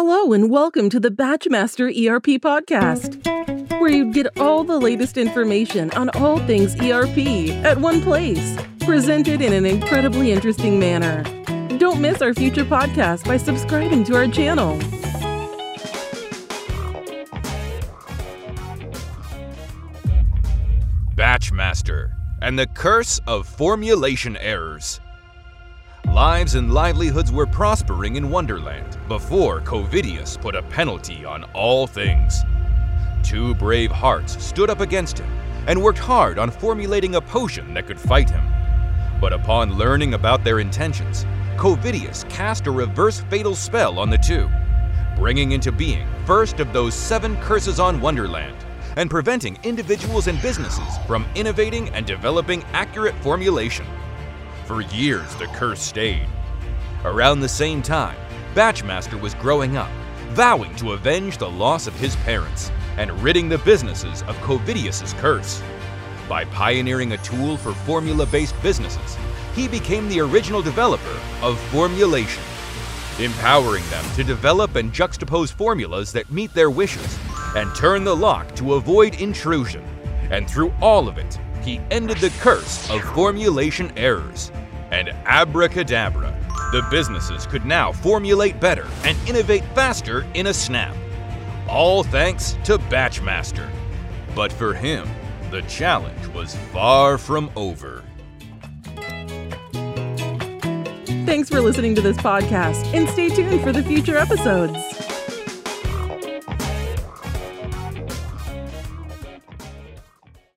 Hello, and welcome to the BatchMaster ERP podcast, where you get all the latest information on all things ERP at one place, presented in an incredibly interesting manner. Don't miss our future podcast by subscribing to our channel. BatchMaster and the Curse of Formulation Errors. Lives and livelihoods were prospering in Wonderland before Covidius put a penalty on all things. Two brave hearts stood up against him and worked hard on formulating a potion that could fight him. But upon learning about their intentions, Covidius cast a reverse fatal spell on the two, bringing into being first of those seven curses on Wonderland and preventing individuals and businesses from innovating and developing accurate formulation. For years, the curse stayed. Around the same time, BatchMaster was growing up, vowing to avenge the loss of his parents and ridding the businesses of Covidius's curse. By pioneering a tool for formula-based businesses, he became the original developer of formulation, empowering them to develop and juxtapose formulas that meet their wishes and turn the lock to avoid intrusion. And through all of it, he ended the curse of formulation errors. And abracadabra, the businesses could now formulate better and innovate faster in a snap. All thanks to BatchMaster. But for him, the challenge was far from over. Thanks for listening to this podcast, and stay tuned for the future episodes.